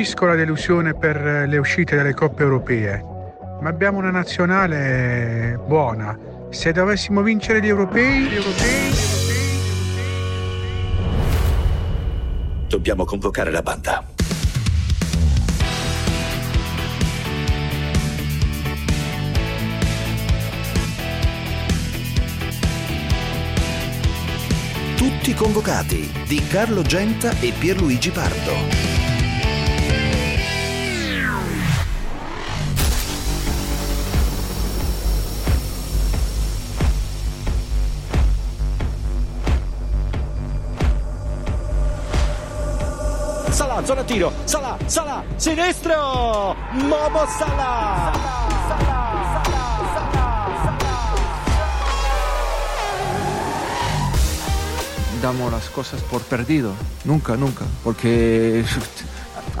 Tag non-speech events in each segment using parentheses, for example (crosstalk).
capisco la delusione per le uscite dalle coppe europee, ma abbiamo una nazionale buona. Se dovessimo vincere gli europei, gli europei, Dobbiamo convocare la banda. Tutti convocati di Carlo Genta e Pierluigi Pardo. Salah, zona tiro, Salah, Salah, sinistro, Momo Salah. damos las cosas por perdido. Nunca, nunca. Porque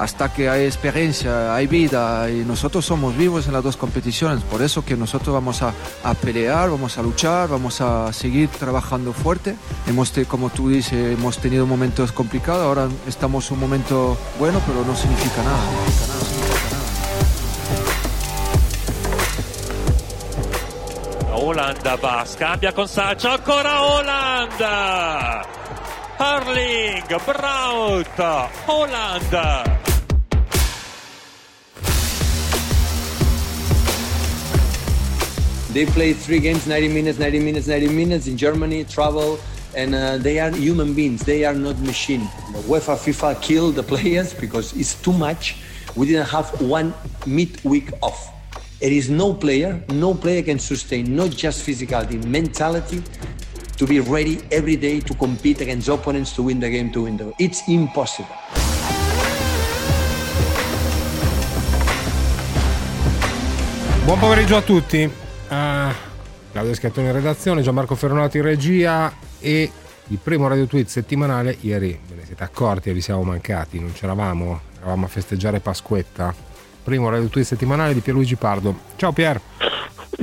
hasta que hay experiencia, hay vida y nosotros somos vivos en las dos competiciones. Por eso que nosotros vamos a, pelear, vamos a luchar, vamos a seguir trabajando fuerte. Hemos, como tú dices, hemos tenido momentos complicados. Ahora estamos en un momento bueno, pero no significa nada. no significa nada, va, scambia con Saccio, ancora Holland! Harling, Braut, Holland! They play three games, 90 minutes, 90 minutes, 90 minutes in Germany, travel, and uh, they are human beings. They are not machine. UEFA, FIFA kill the players because it's too much. We didn't have one mid-week off. There is no player, no player can sustain not just physicality, mentality to be ready every day to compete against opponents to win the game, to win the. It's impossible. Buon pomeriggio a tutti. Claudio Schiattoni in redazione, Gianmarco Ferronato in regia e il primo radio tweet settimanale ieri ve ne siete accorti e vi siamo mancati, non c'eravamo, eravamo a festeggiare Pasquetta. Primo radio tweet settimanale di Pierluigi Pardo. Ciao Pier.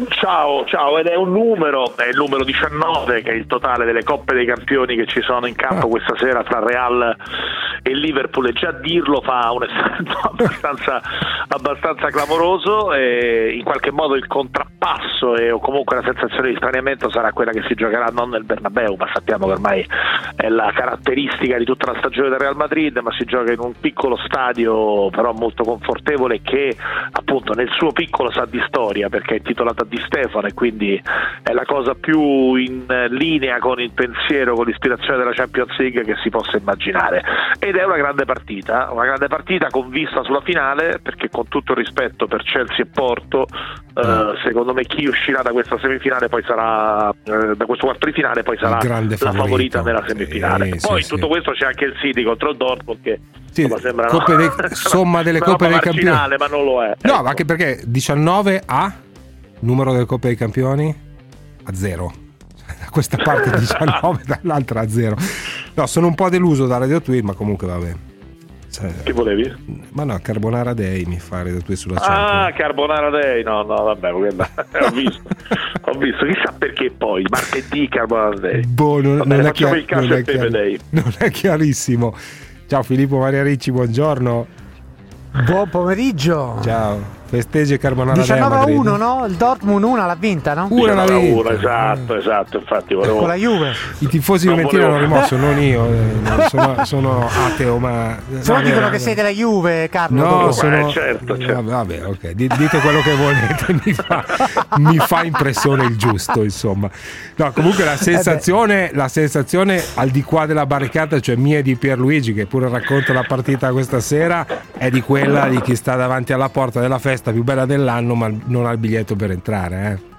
Ciao, ciao, ed è un numero, è il numero 19 che è il totale delle coppe dei campioni che ci sono in campo questa sera tra Real e Liverpool e già dirlo fa un effetto (laughs) abbastanza, abbastanza clamoroso e in qualche modo il contrappasso e, o comunque la sensazione di straniamento sarà quella che si giocherà non nel Bernabeu ma sappiamo che ormai è la caratteristica di tutta la stagione del Real Madrid ma si gioca in un piccolo stadio però molto confortevole che appunto nel suo piccolo sa di storia perché è intitolata Di Stefano e quindi è la cosa più in linea con il pensiero, con l'ispirazione della Champions League che si possa immaginare ed è una grande partita, una grande partita con vista sulla finale perché con tutto il rispetto per Chelsea e Porto eh, secondo me chi uscirà da questa semifinale poi sarà eh, da questo quarto di finale poi sarà la favorita nella semifinale Sì, poi sì, in tutto sì. questo c'è anche il City contro il Dortmund che Sì, insomma, sembra coppe dei- (laughs) somma delle una coppe dei campioni. ma non lo è No, Ecco. ma anche perché 19 a numero delle Coppe dei Campioni a zero. (laughs) Da questa parte (laughs) 19, dall'altra a zero. No, sono un po' deluso da Radio Tweet, ma comunque vabbè. Cioè, che volevi? ma no, Carbonara Day mi fa Radio Tweet sulla Ah, Champions. Carbonara Day, no, no, vabbè, (laughs) ho visto, ho visto, chissà perché poi, martedì Carbonara Day. Boh, non, Vabbè, non è chiar- non è chiar- day. non è chiarissimo. Ciao Filippo Maria Ricci, buongiorno. Buon pomeriggio. Ciao. Festeggi Carbonara Day 19 a Madrid. 1, no? Il Dortmund 1 l'ha vinta, no? Una l'ha Uno, vinta. esatto, esatto, infatti volevo... Con la Juve. I tifosi juventini hanno volevo- rimosso, non io. eh, sono, (laughs) sono ateo, ma. Se no no, dicono no, che sei della Juve, Carlo. No, dopo. sono. Eh, certo, certo. Vabbè, vabbè, ok. Di- Dite quello che volete, (laughs) mi fa, mi fa impressione il giusto, insomma. No, comunque la sensazione, la sensazione al di qua della barricata, cioè mia e di Pierluigi, che pure racconta la partita questa sera, è di quella di chi sta davanti alla porta della festa più bella dell'anno, ma non ha il biglietto per entrare, eh.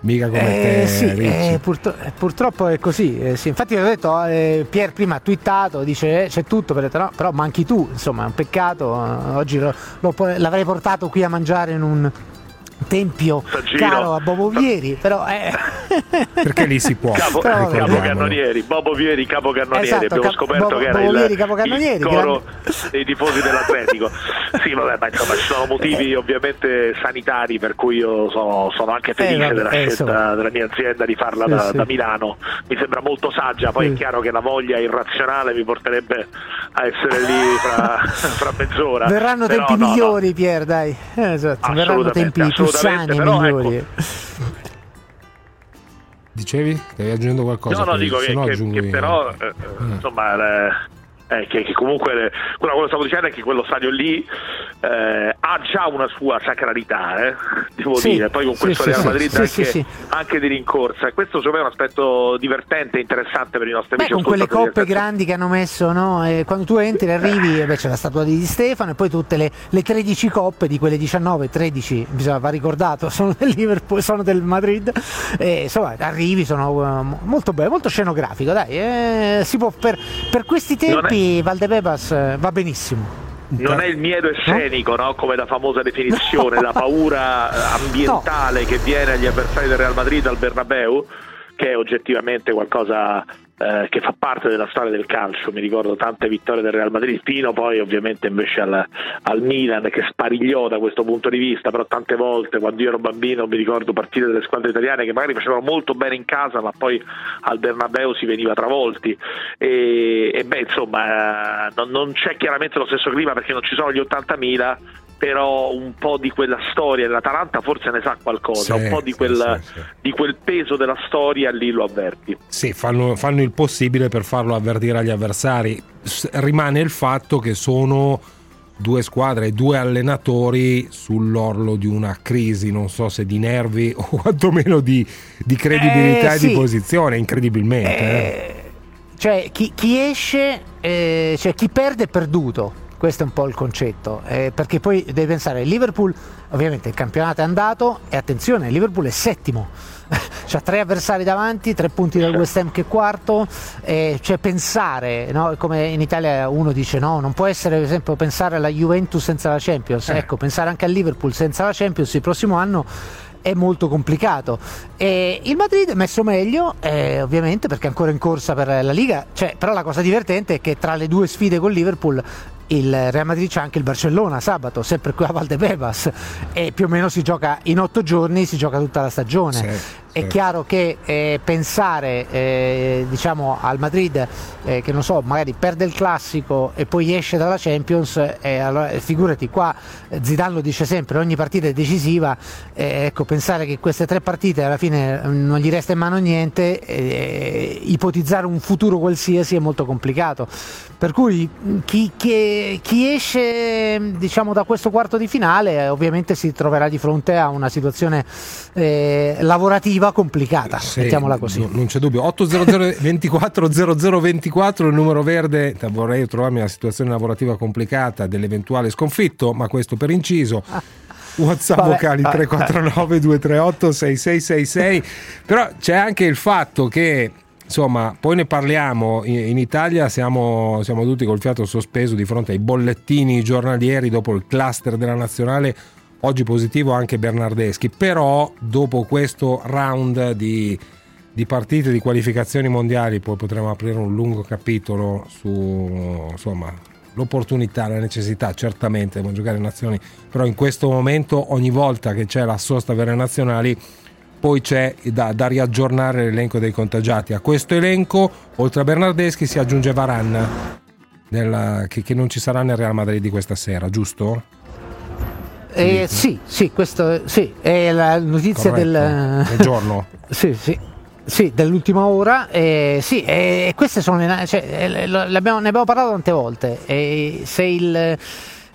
Mica come te, Eh, sì, Ricci. eh, purtro- eh, purtroppo è così. eh, sì. Infatti, ho detto, eh, Pier prima ha twittato, dice eh, c'è tutto, per detto, no, però manchi tu. Insomma, è un peccato. oggi lo- lo l'avrei portato qui a mangiare in un tempio Saggino. caro a Bobo Vieri, però eh, Perché lì si può. Capo, Però capocannonieri, Bobo Vieri, capocannonieri, Esatto, abbiamo cap- scoperto Bobo- che era Bobo il, Vieri, il coro dei tifosi dell'Atletico. sì, vabbè, ma insomma ci sono motivi ovviamente sanitari per cui io sono, sono anche felice vabbè, della eh, scelta insomma. della mia azienda di farla Sì, da, sì. da Milano. Mi sembra molto saggia, poi Sì. è chiaro che la voglia irrazionale mi porterebbe a essere lì fra, (laughs) fra mezz'ora. verranno Però tempi no, no, migliori, Pier, dai. Eh, esatto, verranno tempi più assolutamente, però, migliori. ecco, Dicevi? Stavi aggiungendo qualcosa? No, no, dico che, no che- che però, eh, eh, insomma, eh, che, che comunque eh, quello, quello che stavo dicendo è che quello stadio lì eh, ha già una sua sacralità, eh, (laughs) devo Sì, dire. Poi con sì, questo sì, Real Madrid anche, anche di rincorsa. E questo secondo me è un aspetto divertente e interessante per i nostri Beh, amici con quelle coppe grandi che hanno messo, no? Eh, quando tu entri, arrivi, eh, beh, c'è la statua di Stefano e poi tutte le, le 13 coppe di quelle 19, 13, bisogna va ricordato, (laughs) sono del Liverpool, sono del Madrid. E, insomma, arrivi, sono molto bello, molto scenografico, dai. si può, per, per questi tempi Valdebebas eh, va benissimo. Non è il miedo escenico, no? come la famosa definizione, la paura eh, ambientale che viene agli avversari del Real Madrid al Bernabeu, che è oggettivamente qualcosa eh, che fa parte della storia del calcio. Mi ricordo tante vittorie del Real Madrid, fino poi ovviamente invece al, al Milan che sparigliò da questo punto di vista, però tante volte quando io ero bambino mi ricordo partite delle squadre italiane che magari facevano molto bene in casa, ma poi al Bernabeu si veniva travolti. E, e beh, insomma, eh, non, non c'è chiaramente lo stesso clima perché non ci sono gli 80.000 però un po' di quella storia dell'Atalanta forse ne sa qualcosa, Sì, un po' di quel, sì, sì. di quel peso della storia lì lo avverti. Sì, fanno, fanno il possibile per farlo avvertire agli avversari. S- rimane il fatto che sono due squadre, due allenatori sull'orlo di una crisi, non so se di nervi (laughs) o quantomeno di, di credibilità Eh, e sì. di posizione, incredibilmente. eh. Eh, cioè, chi, chi esce, eh, cioè chi perde è perduto. Questo è un po' il concetto, eh, perché poi devi pensare, Liverpool, ovviamente il campionato è andato e attenzione, Liverpool è settimo, (laughs) c'ha tre avversari davanti, tre punti dal West Ham che è quarto, eh, cioè pensare, no? come in Italia uno dice no, non può essere per esempio pensare alla Juventus senza la Champions, Eh. ecco, pensare anche al Liverpool senza la Champions il prossimo anno è molto complicato. E il Madrid è messo meglio, eh, ovviamente, perché è ancora in corsa per la Liga. Cioè, però la cosa divertente è che tra le due sfide con Liverpool il Real Madrid c'è anche il Barcellona sabato, sempre qui a Valdebebas e più o meno si gioca in otto giorni, si gioca tutta la stagione. Sì, È sì. chiaro che eh, pensare eh, diciamo al Madrid eh, che non so, magari perde il classico e poi esce dalla Champions, eh, allora, eh, figurati qua eh, Zidane lo dice sempre, ogni partita è decisiva, ecco pensare che queste tre partite alla fine eh, non gli resta in mano niente, ipotizzare un futuro qualsiasi è molto complicato. Per cui mh, chi, chi- chi esce diciamo, da questo quarto di finale eh, ovviamente si troverà di fronte a una situazione eh, lavorativa complicata, Sì, mettiamola così. no- non c'è dubbio. 800 24 0024 il numero verde. Vorrei trovarmi una situazione lavorativa complicata dell'eventuale sconfitto, ma questo per inciso. WhatsApp Vabbè, vocali ah, 349 238 6666. Però c'è anche il fatto che insomma, poi ne parliamo. In, Italia siamo, siamo tutti col fiato sospeso di fronte ai bollettini giornalieri dopo il cluster della nazionale. Oggi positivo anche Bernardeschi, però dopo questo round di, di partite di qualificazioni mondiali, poi potremo aprire un lungo capitolo su insomma, l'opportunità, la necessità, certamente devono giocare in nazioni, però in questo momento ogni volta che c'è la sosta per le nazionali poi c'è da, da riaggiornare l'elenco dei contagiati. A questo elenco, oltre a Bernardeschi, si aggiunge Varan, nella- che, che non ci sarà nel Real Madrid di questa sera, giusto? Eh, sì, sì, questo sì, è la notizia Corretto. del, Del giorno. (laughs) Sì, sì. Sì, dell'ultima ora, eh, sì, e queste sono le, cioè, eh, ne abbiamo parlato tante volte. E se il,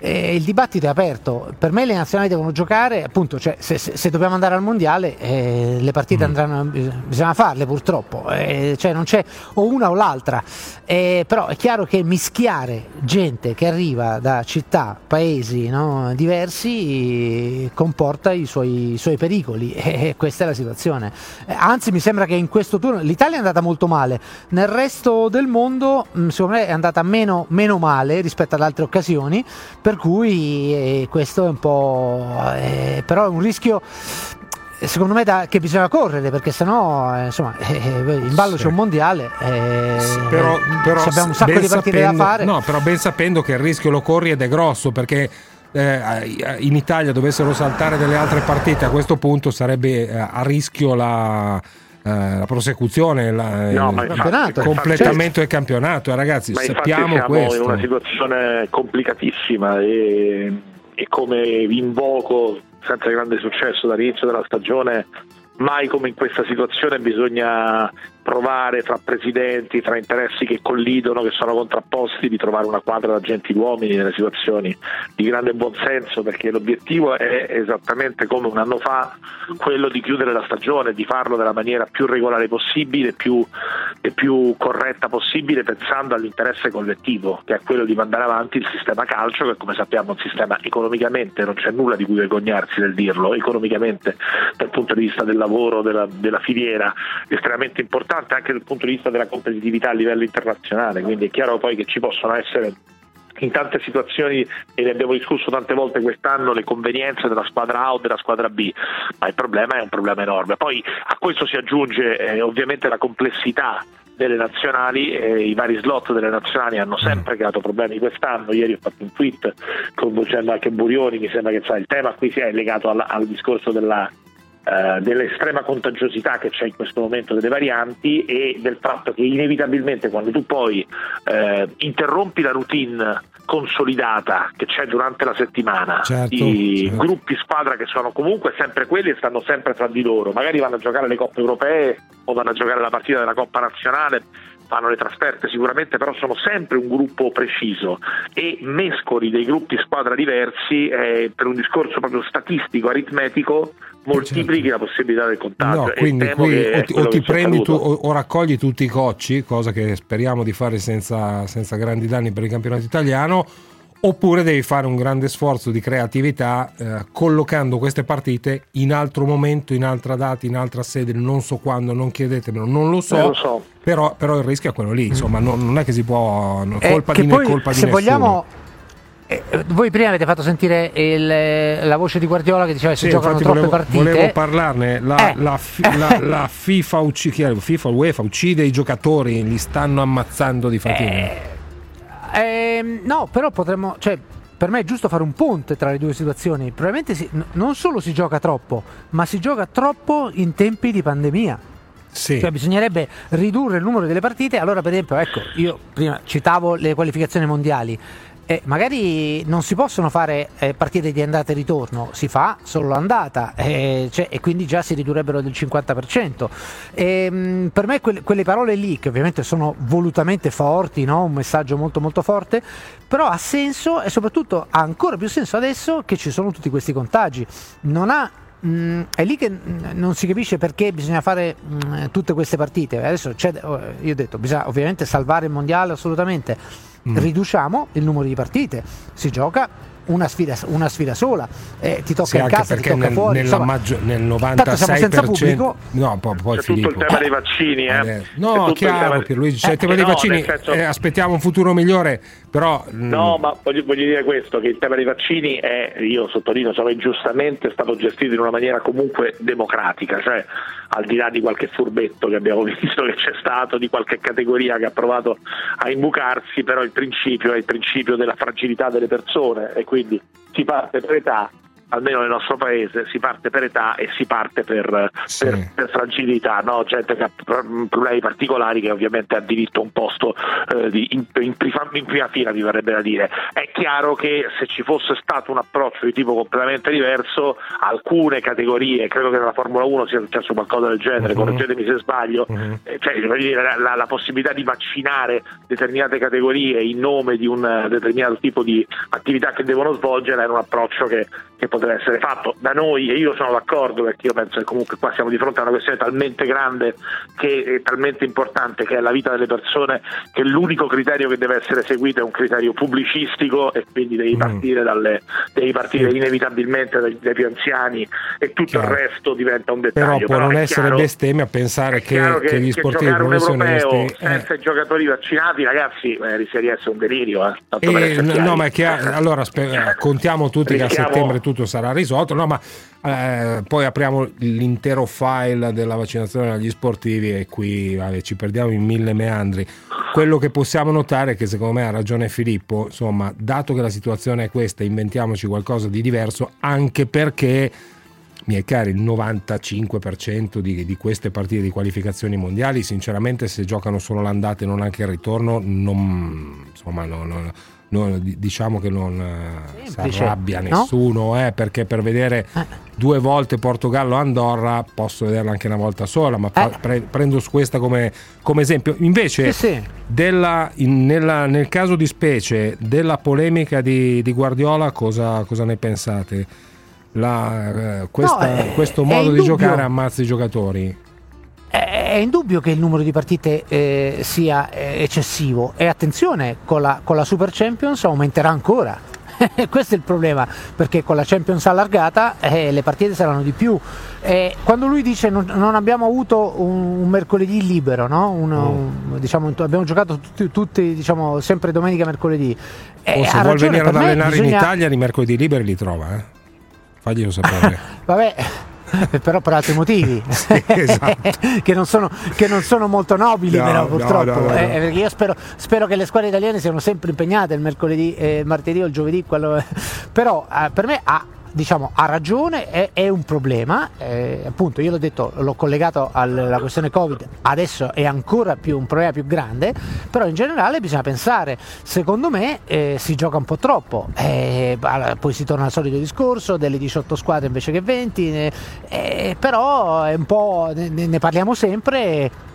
eh, il dibattito è aperto, per me le nazionali devono giocare, appunto, cioè, se, se- se dobbiamo andare al mondiale, eh, le partite andranno, bis- bisogna farle purtroppo, eh, cioè non c'è o una o l'altra. Eh, però è chiaro che mischiare gente che arriva da città, paesi no, diversi comporta i suoi, i suoi pericoli. (laughs) E questa è la situazione. Eh, Anzi, mi sembra che in questo turno l'Italia è andata molto male, nel resto del mondo mh, secondo me è andata meno, meno male rispetto ad altre occasioni per cui eh, questo è un po'... eh, però è un rischio secondo me da- che bisogna correre perché sennò eh, insomma eh, eh, in ballo c'è un mondiale eh, però, però se abbiamo un sacco di partite sapendo- da fare. No, però ben sapendo che il rischio lo corri ed è grosso perché eh, in Italia dovessero saltare delle altre partite a questo punto sarebbe eh, a rischio la, eh, la prosecuzione, la- No, il infatti, Campionato. completamento del campionato. eh, ragazzi, Ma sappiamo siamo questo. in una situazione complicatissima e, e come vi invoco senza grande successo dall'inizio della stagione, mai come in questa situazione bisogna provare tra presidenti, tra interessi che collidono, che sono contrapposti, di trovare una quadra da gentiluomini nelle situazioni di grande buonsenso, perché l'obiettivo è esattamente come un anno fa quello di chiudere la stagione, di farlo nella maniera più regolare possibile, più, e più corretta possibile, pensando all'interesse collettivo, che è quello di mandare avanti il sistema calcio, che come sappiamo è un sistema economicamente, non c'è nulla di cui vergognarsi nel dirlo, economicamente dal punto di vista del lavoro, della, della filiera, estremamente importante anche dal punto di vista della competitività a livello internazionale, quindi è chiaro poi che ci possono essere in tante situazioni, e ne abbiamo discusso tante volte quest'anno, le convenienze della squadra A o della squadra B, ma il problema è un problema enorme. Poi a questo si aggiunge eh, ovviamente la complessità delle nazionali, eh, i vari slot delle nazionali hanno sempre creato problemi quest'anno, ieri ho fatto un tweet coinvolgendo anche Burioni, mi sembra che sa, il tema qui sia legato al, al discorso della, eh, dell'estrema contagiosità che c'è in questo momento delle varianti e del fatto che inevitabilmente quando tu poi eh, interrompi la routine consolidata che c'è durante la settimana Certo, i certo. gruppi squadra che sono comunque sempre quelli e stanno sempre tra di loro magari vanno a giocare le coppe europee o vanno a giocare la partita della coppa nazionale fanno le trasferte sicuramente però sono sempre un gruppo preciso e mescoli dei gruppi squadra diversi eh, per un discorso proprio statistico aritmetico moltiplichi la possibilità del contagio. No, quindi qui o ti, o ti prendi tu, o, o raccogli tutti i cocci, cosa che speriamo di fare senza, senza grandi danni per il campionato italiano, oppure devi fare un grande sforzo di creatività eh, collocando queste partite in altro momento, in altra data, in altra sede, non so quando, non chiedetemelo, non lo so. Non lo so. Però, però il rischio è quello lì, insomma, non, non è che si può, Eh, colpa che di poi, colpa di se nessuno. vogliamo eh, voi prima avete fatto sentire il- la voce di Guardiola che diceva che si Sì, giocano infatti troppe volevo, partite volevo parlarne. La, Eh. la fi- la- la FIFA, ucci- chi è? FIFA, UEFA uccide i giocatori, li stanno ammazzando di fatica. Ehm, no, però potremmo. Cioè, per me è giusto fare un ponte tra le due situazioni. Probabilmente si- n- non solo si gioca troppo, ma si gioca troppo in tempi di pandemia. Sì. Cioè, bisognerebbe ridurre il numero delle partite. Allora, per esempio, ecco, io prima citavo le qualificazioni mondiali. Eh, magari non si possono fare eh, partite di andata e ritorno, si fa solo l'andata eh, cioè, e quindi già si ridurrebbero del 50%. Ehm, per me quelle, quelle parole lì, che ovviamente sono volutamente forti, no? un messaggio molto molto forte, però ha senso e soprattutto ha ancora più senso adesso che ci sono tutti questi contagi. Non ha Mm, è lì che mm, non si capisce perché bisogna fare mm, tutte queste partite. Adesso oh, io ho detto, bisogna ovviamente salvare il mondiale assolutamente. Mm. Riduciamo il numero di partite, si gioca una sfida, una sfida sola, eh, ti tocca Sì, in casa, ti tocca nel, fuori. nella insomma. maggio- nel Tanto siamo senza 96% pubblico. no, poi, poi c'è tutto il Filippo. tema dei vaccini eh. Eh, No, chiaro tema- Pierluigi, c'è Eh, il tema dei no, vaccini, senso- eh, aspettiamo un futuro migliore, però mm, No, ma voglio, voglio dire questo, che il tema dei vaccini è, io sottolineo, insomma, ingiustamente è stato gestito in una maniera comunque democratica, cioè al di là di qualche furbetto che abbiamo (laughs) visto che c'è stato, di qualche categoria che ha provato a imbucarsi, però il principio è il principio della fragilità delle persone e quindi si parte per età, almeno nel nostro paese, si parte per età e si parte per, Sì. per- per fragilità, no? gente che ha pro- problemi particolari che ovviamente ha diritto a un posto eh, di- in, in prima, in prima fila, mi verrebbe da dire. È chiaro che se ci fosse stato un approccio di tipo completamente diverso, alcune categorie, credo che nella Formula 1 sia successo qualcosa del genere, Mhm. correggetemi se sbaglio, Mhm. eh, cioè, la, la- la possibilità di vaccinare determinate categorie in nome di un determinato tipo di attività che devono svolgere era un approccio che, che poteva deve essere fatto da noi e io sono d'accordo perché io penso che comunque qua siamo di fronte a una questione talmente grande che è talmente importante che è la vita delle persone che l'unico criterio che deve essere seguito è un criterio pubblicistico e quindi devi Mm. partire, dalle, devi partire Sì. inevitabilmente dai, dai più anziani e tutto Chiaro. il resto diventa un Però dettaglio. può non è essere chiaro- bestemmia pensare che, chiaro che gli sportivi giocare un europeo eh, senza i giocatori vaccinati, ragazzi, eh, rischia di essere un delirio. Eh, tanto Eh, essere no, ma è che allora spe- contiamo tutti che a settembre tutto sarà risolto. No, ma eh, poi apriamo l'intero file della vaccinazione agli sportivi e qui vabbè, ci perdiamo in mille meandri. Quello che possiamo notare è che secondo me ha ragione Filippo, insomma, dato che la situazione è questa, inventiamoci qualcosa di diverso, anche perché miei cari, il 95% di, di queste partite di qualificazioni mondiali, sinceramente, se giocano solo l'andata e non anche il ritorno, non, insomma, non- non- non- di- diciamo che non eh, si arrabbia no? nessuno, eh, perché per vedere due volte Portogallo-Andorra posso vederla anche una volta sola, ma Eh. pre- prendo questa come, come esempio. Invece, Sì, sì. della- in- nella- nel caso di specie della polemica di, di Guardiola, cosa, cosa ne pensate? La, eh, questa- No, è- questo modo di giocare ammazza i giocatori. È indubbio che il numero di partite eh, sia eh, eccessivo e attenzione, con la, con la Super Champions aumenterà ancora. (laughs) Questo è il problema, perché con la Champions allargata eh, le partite saranno di più. Eh, quando lui dice non, non abbiamo avuto un, un mercoledì libero, no? Un- un- diciamo, abbiamo giocato tutti, tutti, diciamo, sempre domenica e mercoledì. Eh, o se vuol ragione, venire ad allenare in bisogna- Italia, di mercoledì liberi li trova. Eh? Faglielo sapere. (laughs) Vabbè, (laughs) però per altri motivi (laughs) esatto. (laughs) che, non sono, che non sono molto nobili, No, però purtroppo. no, no. Eh, perché io spero, spero che le squadre italiane siano sempre impegnate il mercoledì, eh, martedì o il giovedì. quello- però eh, per me ha. Diciamo, ha ragione, è, è un problema. eh, appunto, io l'ho detto, l'ho collegato alla questione Covid, adesso è ancora più un problema più grande. Però in generale bisogna pensare, secondo me eh, si gioca un po' troppo. eh, poi si torna al solito discorso delle 18 squadre invece che 20. eh, eh, però è un po', ne, ne parliamo sempre.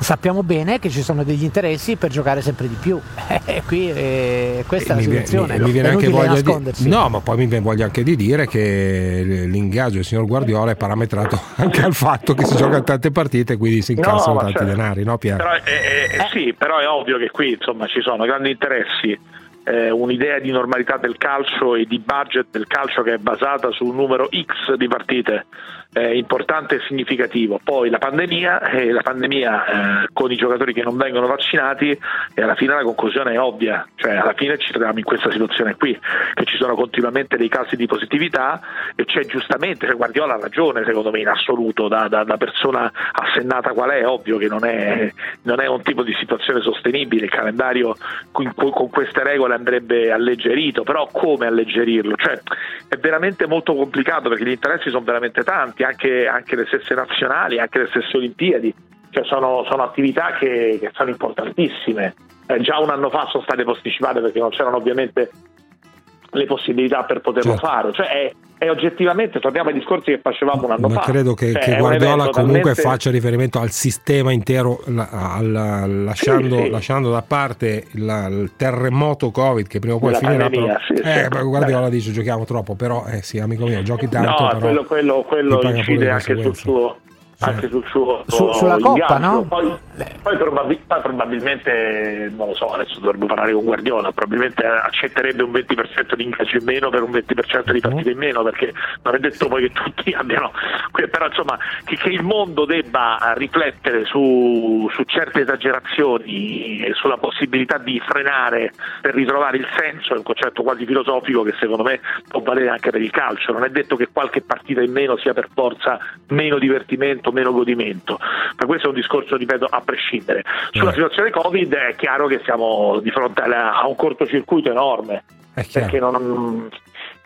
Sappiamo bene che ci sono degli interessi per giocare sempre di più. (laughs) E qui eh, questa è la mi, situazione. mi- mi viene È anche voglia di, no, ma poi mi viene voglia anche di dire che l'ingaggio del signor Guardiola è parametrato (laughs) anche al fatto che si giocano tante partite, quindi si incassano ma tanti certo. denari, no Pier? Però, eh, eh, eh, sì, però è ovvio che qui insomma, ci sono grandi interessi, eh, un'idea di normalità del calcio e di budget del calcio che è basata su un numero X di partite eh, importante e significativo. Poi la pandemia, e la pandemia eh, con i giocatori che non vengono vaccinati e alla fine la conclusione è ovvia, cioè alla fine ci troviamo in questa situazione qui, che ci sono continuamente dei casi di positività e c'è giustamente, cioè Guardiola ha ragione secondo me in assoluto, da, da- da persona assennata qual è, è ovvio che non è, non è un tipo di situazione sostenibile, il calendario con, con queste regole andrebbe alleggerito, però come alleggerirlo? Cioè, è veramente molto complicato perché gli interessi sono veramente tanti, anche, anche le stesse nazionali, anche le stesse Olimpiadi, cioè sono, sono attività che, che sono importantissime. Eh, già un anno fa sono state posticipate perché non c'erano ovviamente le possibilità per poterlo Certo. fare, cioè è, è oggettivamente, torniamo ai discorsi che facevamo un anno Ma fa. credo che, Cioè, che Guardiola comunque talmente- faccia riferimento al sistema intero, la- al- lasciando, Sì, sì. lasciando da parte il, il terremoto Covid che prima o poi Della finirà. pandemia, però- sì, eh, Guardiola dice giochiamo troppo, però eh sì, amico mio, giochi tanto. no, quello, quello, quello incide anche sul suo anche sul suo Su- sulla Coppa, no? Poi, poi poi probabilmente, non lo so, adesso dovremmo parlare con Guardiola, probabilmente accetterebbe un 20% di ingaggio in meno per un 20% di partite in meno, perché non è detto poi che tutti (laughs) abbiano, però insomma che, che il mondo debba riflettere su, su certe esagerazioni e sulla possibilità di frenare per ritrovare il senso è un concetto quasi filosofico che secondo me può valere anche per il calcio, non è detto che qualche partita in meno sia per forza meno divertimento, meno godimento, ma questo è un discorso, ripeto, a prescindere. Sulla situazione Covid è chiaro che siamo di fronte a un cortocircuito enorme, perché, non,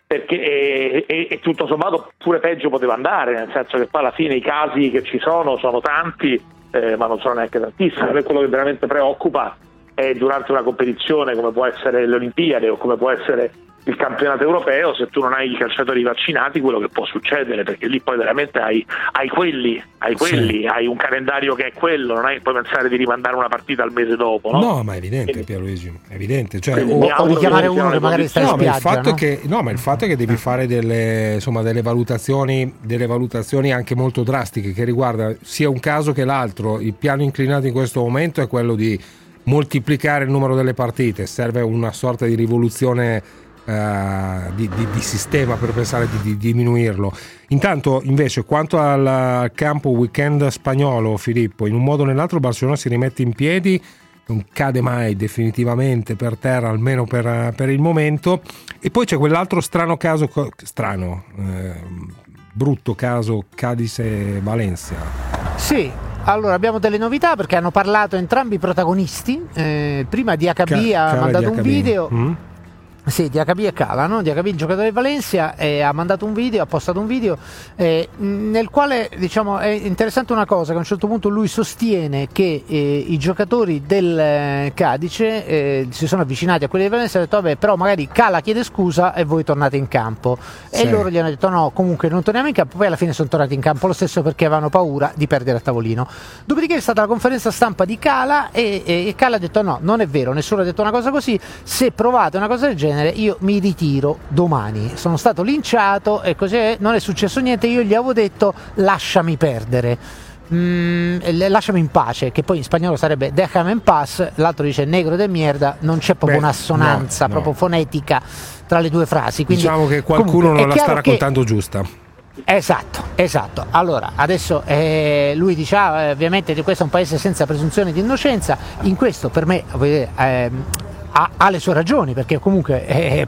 perché e, e- e tutto sommato pure peggio poteva andare, nel senso che poi alla fine i casi che ci sono sono tanti, eh, ma non sono neanche tantissimi. Me quello che veramente preoccupa è durante una competizione come può essere le Olimpiadi o come può essere il campionato europeo, se tu non hai i calciatori vaccinati, quello che può succedere, perché lì poi veramente hai, hai quelli, hai quelli, sì. hai un calendario che è quello, non hai che puoi pensare di rimandare una partita al mese dopo. No, no ma è evidente Quindi, Pierluigi, è evidente. Cioè, o, o richiamare uno che magari sta no, in spiaggia. Ma il fatto no? Che, no, ma il fatto è che devi fare delle, insomma, delle, valutazioni, delle valutazioni anche molto drastiche che riguarda sia un caso che l'altro. Il piano inclinato in questo momento è quello di moltiplicare il numero delle partite, serve una sorta di rivoluzione Uh, di, di, di, sistema per pensare di, di, diminuirlo. Intanto, invece, quanto al campo weekend spagnolo, Filippo, in un modo o nell'altro Barcellona si rimette in piedi, non cade mai definitivamente per terra, almeno per, per il momento. E poi c'è quell'altro strano caso, strano, eh, brutto caso Cadiz e Valencia. Sì, allora abbiamo delle novità perché hanno parlato entrambi i protagonisti. Eh, prima di HB ha mandato un video. Mm sì, DHB e Cala, no? DHB il giocatore di Valencia eh, ha mandato un video, ha postato un video eh, nel quale diciamo, è interessante una cosa che a un certo punto lui sostiene che eh, i giocatori del eh, Cadice eh, si sono avvicinati a quelli di Valencia e hanno detto vabbè però magari Cala chiede scusa e voi tornate in campo sì. e loro gli hanno detto no comunque non torniamo in campo, poi alla fine sono tornati in campo lo stesso perché avevano paura di perdere a tavolino. Dopodiché è stata la conferenza stampa di Cala e, e, e Cala ha detto no non è vero, nessuno ha detto una cosa così, se provate una cosa del genere genere, io mi ritiro domani. Sono stato linciato e così è, non è successo niente. Io gli avevo detto lasciami perdere. Mm, lasciami in pace, che poi in spagnolo sarebbe déjame en paz, l'altro dice negro de mierda, non c'è proprio Beh, un'assonanza no, proprio no. fonetica tra le due frasi. Quindi, diciamo che qualcuno non la sta raccontando che... giusta. Esatto, esatto. Allora, adesso eh, lui dice, ah, ovviamente questo è un paese senza presunzione di innocenza, in questo per me eh, ha, ha, le sue ragioni perché comunque è, è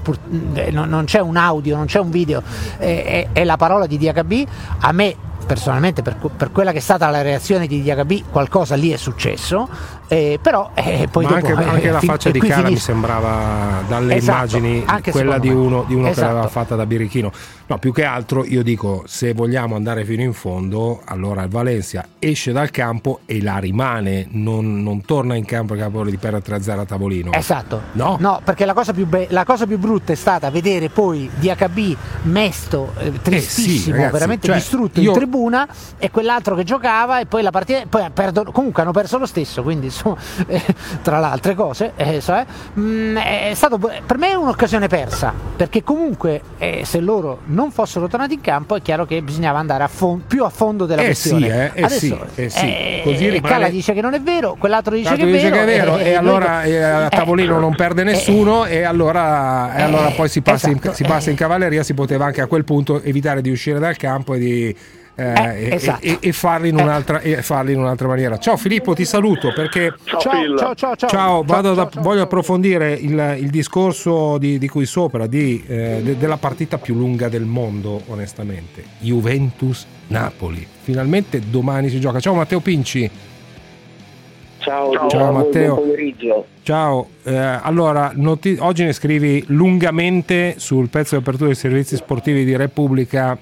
è, non, c'è un audio, non c'è un video, è, la parola di DHB. A me personalmente per, per, quella che è stata la reazione di DHB qualcosa lì è successo eh, però eh, poi Ma dopo, anche, anche la faccia di Cara mi sembrava dalle esatto, immagini quella di uno, di uno esatto. che l'aveva fatta da birichino. No più che altro io dico se vogliamo andare fino in fondo allora il Valencia esce dal campo e la rimane non, non torna in campo a capo di perdere 3-0 a tavolino. Esatto. No, no perché la cosa, più be- la cosa più brutta è stata vedere poi DHB mesto eh, tristissimo eh sì, ragazzi, veramente cioè, distrutto io, in tribuna tribuna e quell'altro che giocava e poi la partita poi perdono, comunque hanno perso lo stesso quindi insomma, (laughs) eh, tra le altre cose eh, so, eh, mm, è stato per me è un'occasione persa perché comunque eh, se loro non fossero tornati in campo è chiaro che bisognava andare a fond- più a fondo della eh questione sì, eh, Adesso, sì, sì. Così rimane... Cala dice che non è vero quell'altro dice, che è, dice vero, che è vero e, allora a tavolino non perde nessuno e allora, e allora poi si passa, esatto. in, si passa in cavalleria si poteva anche a quel punto evitare di uscire dal campo e di eh, esatto. e, e, farli in un'altra, e, farli in un'altra, maniera. Ciao Filippo, ti saluto perché ciao, ciao, ciao, ciao, ciao. ciao vado da, voglio approfondire il, il discorso di, di, qui sopra di, eh, de, della partita più lunga del mondo, onestamente. Juventus-Napoli. Finalmente domani si gioca. Ciao Matteo Pinci. Ciao, ciao, ciao Matteo. Ciao, eh, allora noti- oggi ne scrivi lungamente sul pezzo di apertura dei servizi sportivi di Repubblica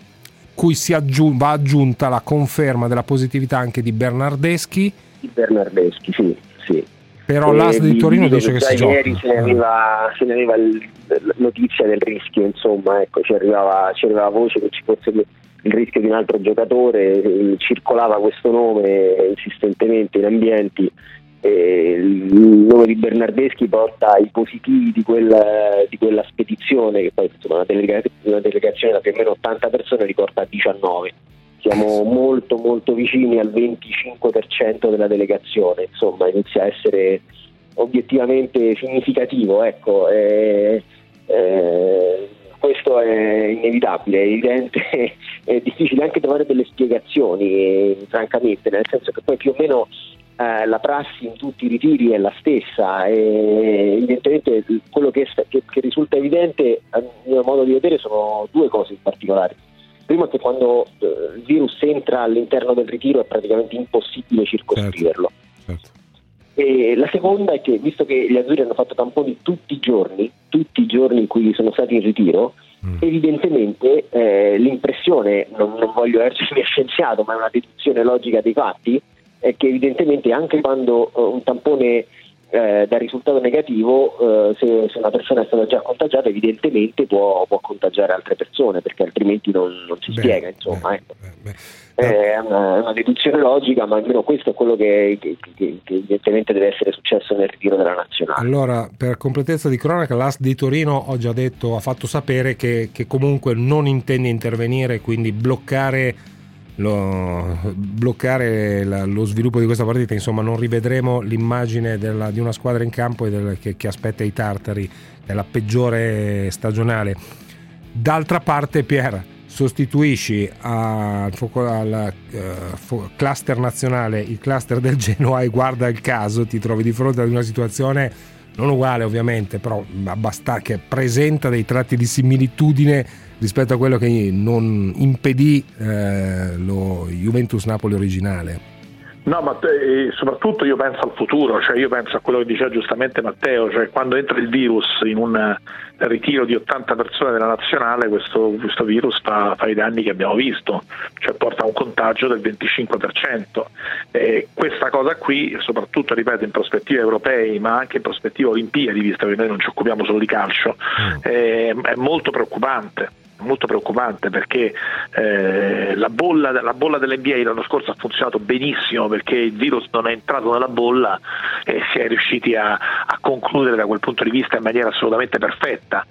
cui si aggiun- va aggiunta la conferma della positività anche di Bernardeschi. Bernardeschi, sì, sì. Però e l'AS di Torino dice che, si ieri gioca. se ne aveva, se ne aveva il, notizia del rischio, insomma, ecco, ci, arrivava, ci arrivava voce che ci fosse il rischio di un altro giocatore, circolava questo nome insistentemente in ambienti eh, il nome di Bernardeschi porta i positivi di quella, di quella spedizione, che poi insomma, una, delega- una, delegazione da più o meno 80 persone riporta a 19. Siamo molto molto vicini al 25% della delegazione, insomma inizia a essere obiettivamente significativo. Ecco, eh, eh, questo è inevitabile, è evidente, (laughs) è difficile anche trovare delle spiegazioni, eh, francamente, nel senso che poi più o meno eh, la prassi in tutti i ritiri è la stessa e evidentemente quello che, che, che, risulta evidente a mio modo di vedere sono due cose in particolare. Primo è che quando eh, il virus entra all'interno del ritiro è praticamente impossibile circoscriverlo. Certo, certo. E la seconda è che visto che gli azzurri hanno fatto tamponi tutti i giorni, tutti i giorni in cui sono stati in ritiro, mm. evidentemente eh, l'impressione, non, non voglio essermi (laughs) scienziato, ma è una deduzione logica dei fatti, è che evidentemente anche quando uh, un tampone eh, da risultato negativo, eh, se, se, una persona è stata già contagiata, evidentemente può, può contagiare altre persone, perché altrimenti non, non si beh, spiega. Insomma, beh, ecco. beh, è una, una, deduzione logica, ma almeno questo è quello che, che, che, che, evidentemente deve essere successo nel ritiro della nazionale. Allora, per completezza di cronaca, l'AS di Torino ho già detto, ha fatto sapere che, comunque non intende intervenire, quindi bloccare lo, bloccare la, lo sviluppo di questa partita. Insomma, non rivedremo l'immagine della, di una squadra in campo del, che, che, aspetta i tartari, è la peggiore stagionale. D'altra parte, Pier, sostituisci al, al uh, cluster nazionale il cluster del Genoa e guarda il caso, ti trovi di fronte ad una situazione non uguale ovviamente, però abbast- che presenta dei tratti di similitudine rispetto a quello che non impedì eh, lo Juventus Napoli originale. No, ma te, soprattutto io penso al futuro, cioè io penso a quello che diceva giustamente Matteo, cioè quando entra il virus in un ritiro di 80 persone della nazionale, questo, questo virus fa, fa, i danni che abbiamo visto, cioè porta a un contagio del 25%. E questa cosa qui, soprattutto ripeto in prospettive europee, ma anche in prospettive olimpiadi, visto che noi non ci occupiamo solo di calcio, mm. è, è molto preoccupante molto preoccupante perché eh, la, bolla, la bolla dell'NBA l'anno scorso ha funzionato benissimo perché il virus non è entrato nella bolla e si è riusciti a, a concludere da quel punto di vista in maniera assolutamente perfetta.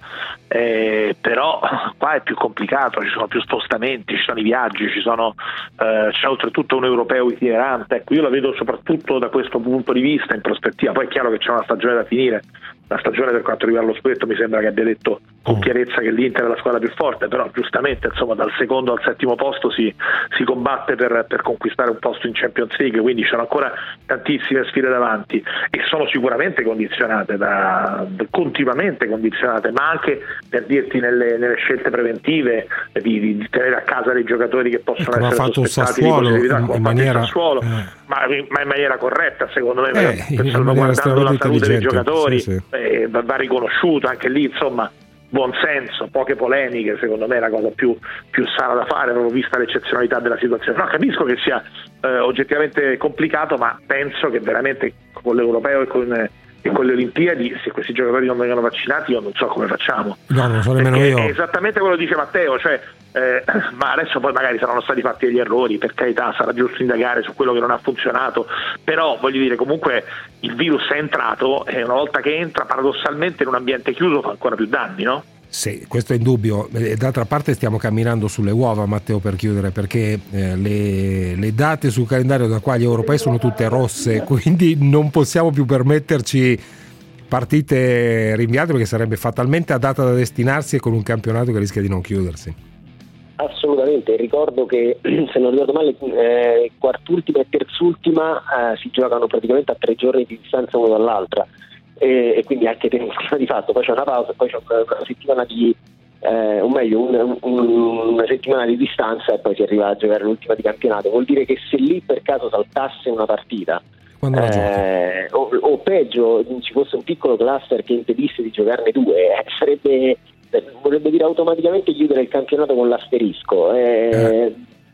Eh, però qua è più complicato, ci sono più spostamenti, ci sono i viaggi, sono, eh, c'è oltretutto un europeo itinerante. Ecco, io la vedo soprattutto da questo punto di vista in prospettiva. Poi è chiaro che c'è una stagione da finire la stagione per quanto riguarda lo scudetto mi sembra che abbia detto con mm. chiarezza che l'Inter è la squadra più forte, però giustamente insomma, dal secondo al settimo posto si, si combatte per, per, conquistare un posto in Champions League, quindi ci sono ancora tantissime sfide davanti e sono sicuramente condizionate, da, continuamente condizionate, ma anche per dirti nelle, nelle scelte preventive di, di, tenere a casa dei giocatori che possono ecco, essere sospettati di positività, in, in maniera, Sassuolo, eh. Ma, ma, in maniera corretta secondo me, eh, per salvaguardando la salute dei giocatori. Sì, sì eh, va riconosciuto anche lì, insomma, buon senso, poche polemiche, secondo me è la cosa più, più sana da fare, proprio vista l'eccezionalità della situazione. No, capisco che sia eh, oggettivamente complicato, ma penso che veramente con l'europeo e con, e con le Olimpiadi, se questi giocatori non vengono vaccinati, io non so come facciamo. No, non so nemmeno Perché io. È esattamente quello che dice Matteo, cioè eh, (clears throat) ma adesso poi magari saranno stati fatti degli errori, per carità sarà giusto indagare su quello che non ha funzionato, però voglio dire comunque il virus è entrato e una volta che entra paradossalmente in un ambiente chiuso fa ancora più danni, no? Sì, questo è indubbio. E d'altra parte stiamo camminando sulle uova, Matteo, per chiudere, perché eh, le, le, date sul calendario da qua gli europei sono tutte rosse, (laughs) quindi non possiamo più permetterci partite rinviate perché sarebbe fatalmente a data da destinarsi e con un campionato che rischia di non chiudersi. Assolutamente, ricordo che (clears throat) se non ricordo male eh, quart'ultima e terz'ultima eh, si giocano praticamente a tre giorni di distanza uno dall'altra e, e quindi anche penultima (laughs) di fatto, poi c'è una pausa, poi c'è una, una settimana di eh, o meglio un, un, una settimana di distanza e poi si arriva a giocare l'ultima di campionato, vuol dire che se lì per caso saltasse una partita eh, o, o, peggio ci fosse un piccolo cluster che impedisse di giocarne due, eh, sarebbe vorrebbe dire automaticamente chiudere il campionato con l'asterisco.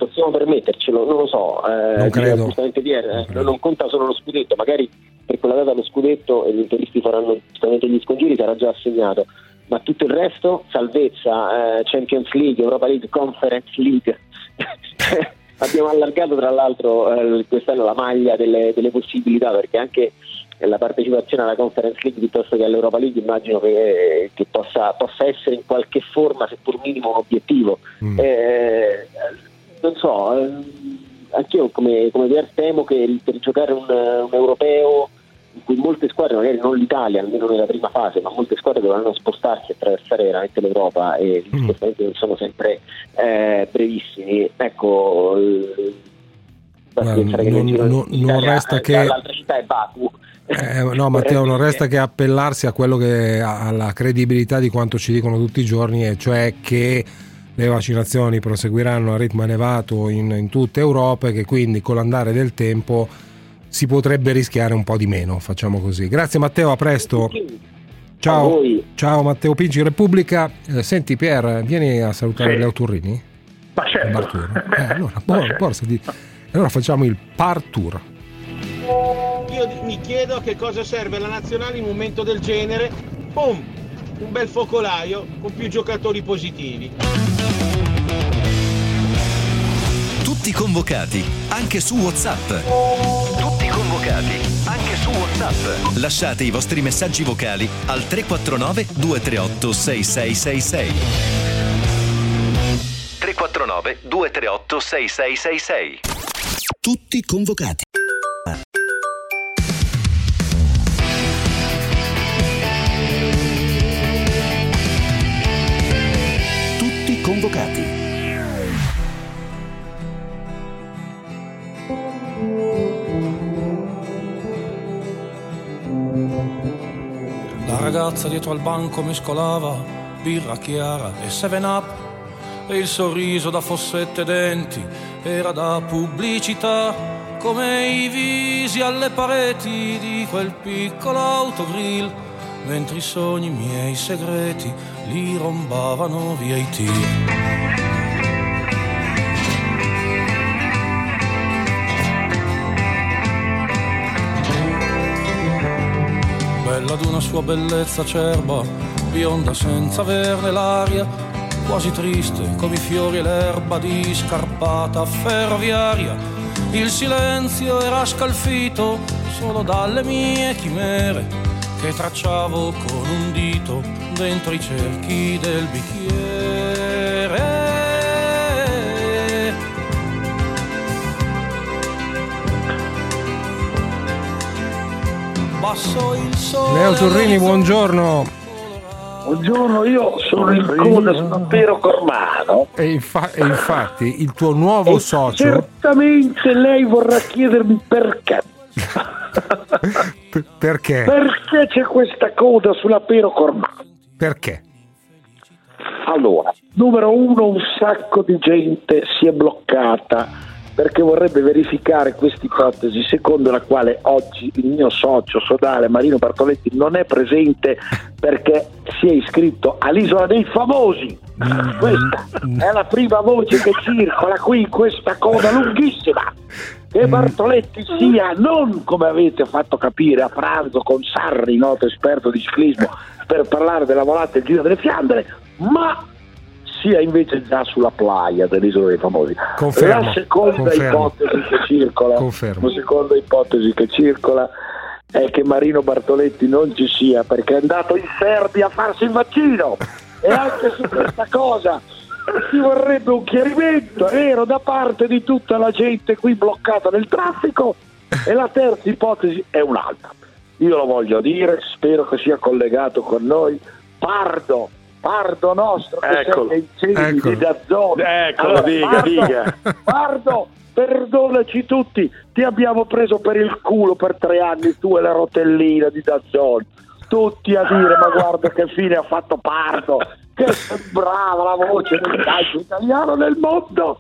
Eh, eh. Possiamo permettercelo, non lo so. Eh, non credo. Giustamente Pierre, non, non conta solo lo scudetto, magari per quella data lo scudetto e gli interisti faranno giustamente gli scongiuri, sarà già assegnato. Ma tutto il resto, salvezza, eh, Champions League, Europa League, Conference League. (laughs) Abbiamo allargato tra l'altro eh, quest'anno la maglia delle, delle possibilità perché anche la partecipazione alla Conference League piuttosto che all'Europa League immagino che, che possa, possa, essere in qualche forma, seppur minimo, un obiettivo. Mm. Eh, non so, eh, anch'io come, come Pier temo che per giocare un, un, europeo in cui molte squadre, magari non l'Italia, almeno nella prima fase, ma molte squadre dovranno spostarsi e attraversare veramente l'Europa e gli mm. spostamenti non sono sempre eh, brevissimi. Ecco, Guarda, non, non, non, resta che l'altra città è Baku eh, no Matteo, non resta che appellarsi a quello che alla credibilità di quanto ci dicono tutti i giorni, e cioè che le vaccinazioni proseguiranno a ritmo elevato in, in tutta Europa e che quindi con l'andare del tempo si potrebbe rischiare un po' di meno, facciamo così. Grazie Matteo, a presto. Ciao, ciao Matteo Pinci, Repubblica. Eh, senti Pier, vieni a salutare sì. Leo Turrini? Ma certo. (laughs) Eh, allora, bo- certo. Di... allora facciamo il par tour. Io mi chiedo chiedo a che cosa serve la nazionale in un momento del genere. Boom! Un bel focolaio con più giocatori positivi. Tutti convocati, anche su WhatsApp. Tutti convocati, anche su WhatsApp. Lasciate i vostri messaggi vocali al 349 238 6666. 349 238 6666. Tutti convocati. Tutti convocati. La ragazza dietro al banco mescolava birra chiara e 7-up e il sorriso da fossette denti era da pubblicità come i visi alle pareti di quel piccolo autogrill mentre i sogni miei segreti li rombavano via i tir. Bella d'una sua bellezza acerba, bionda senza averne l'aria, quasi triste come i fiori e l'erba di scarpata ferroviaria. Il silenzio era scalfito solo dalle mie chimere che tracciavo con un dito dentro i cerchi del bicchiere. Leo Turrini, buongiorno. Buongiorno, io sono in coda su Piero Cormano. E, infa- e infatti il tuo nuovo E socio, Certamente lei vorrà chiedermi perché. p- perché? Perché c'è questa coda sulla Piero Cormano? Perché? Allora, numero uno, un sacco di gente si è bloccata perché vorrebbe verificare questa ipotesi secondo la quale oggi il mio socio sodale Marino Bartoletti non è presente perché si è iscritto all'Isola dei Famosi. Questa è la prima voce che circola qui in questa coda lunghissima. Che Bartoletti sia non come avete fatto capire a pranzo con Sarri, noto esperto di ciclismo, per parlare della volata del Giro delle Fiandre, ma sia invece già sulla playa dell'isola dei famosi. Confermo, La seconda confermo. ipotesi che circola, Confermo. la seconda ipotesi che circola è che Marino Bartoletti non ci sia perché è andato in Serbia a farsi il vaccino e anche su questa cosa ci vorrebbe un chiarimento, vero, da parte di tutta la gente qui bloccata nel traffico e la terza ipotesi è un'altra. Io lo voglio dire, spero che sia collegato con noi Pardo, Pardo nostro che Eccolo. sei nei cieli Eccolo. di Dazzone. Eccolo, dica, Pardo, dica. Pardo, perdonaci tutti, ti abbiamo preso per il culo per tre anni, tu e la rotellina di Dazzone. Tutti a dire, ma guarda che fine ha fatto Pardo, che brava la voce del calcio italiano nel mondo,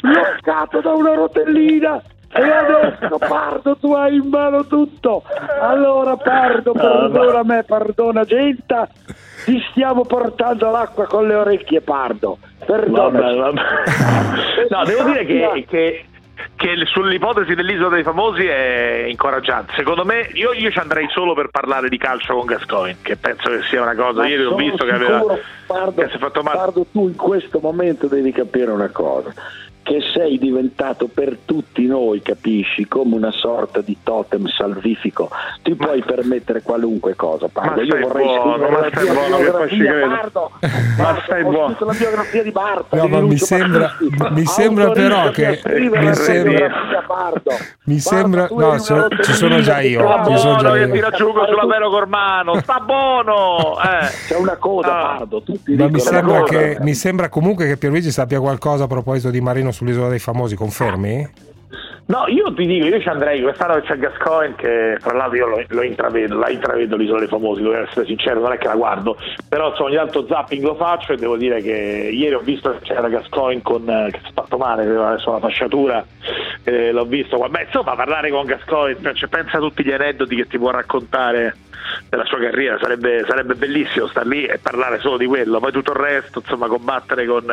bloccato da una rotellina. E adesso Pardo tu hai in mano tutto. Allora Pardo, perdona me, perdona Genta, ti stiamo portando l'acqua con le orecchie Pardo. Perdona. Vabbè, vabbè. (laughs) No, devo dire che, che- che sull'ipotesi dell'isola dei famosi è incoraggiante. Secondo me, io, io ci andrei solo per parlare di calcio con Gascoigne, che penso che sia una cosa. Ma Ieri ho visto che sicuro, aveva. Pardo, che si è fatto male. Pardo, tu in questo momento devi capire una cosa, che sei diventato per tutti noi, capisci, come una sorta di totem salvifico. Ti puoi permettere qualunque cosa, Pardo. Ma Io vorrei buono, scrivere ma la stai buono. Pardo. Ma stai ho buono. scritto la biografia di Barta. No, ma mi sembra, mi sembra però che scrivere mi la sembra, biografia, Pardo. mi sembra tu no, so- ci sono già io, ci sono già io. tira giù sulla Vero Cormano, sta buono! Eh. C'è una coda, Ah. Pardo. Tutti Ma mi sembra, che, mi sembra comunque che Pierluigi sappia qualcosa a proposito di Marino sull'isola dei famosi, confermi? No, io ti dico, io ci andrei, quest'anno c'è Gascoigne che fra l'altro io lo, lo intravedo, la intravedo l'isola dei famosi, devo essere sincero, non è che la guardo, però insomma, ogni tanto zapping lo faccio e devo dire che ieri ho visto che c'era Gascoigne con, eh, che si è fatto male, aveva adesso la fasciatura, eh, l'ho visto, beh insomma parlare con Gascoigne, cioè, pensa a tutti gli aneddoti che ti può raccontare della sua carriera, sarebbe, sarebbe bellissimo star lì e parlare solo di quello, poi tutto il resto, insomma combattere con...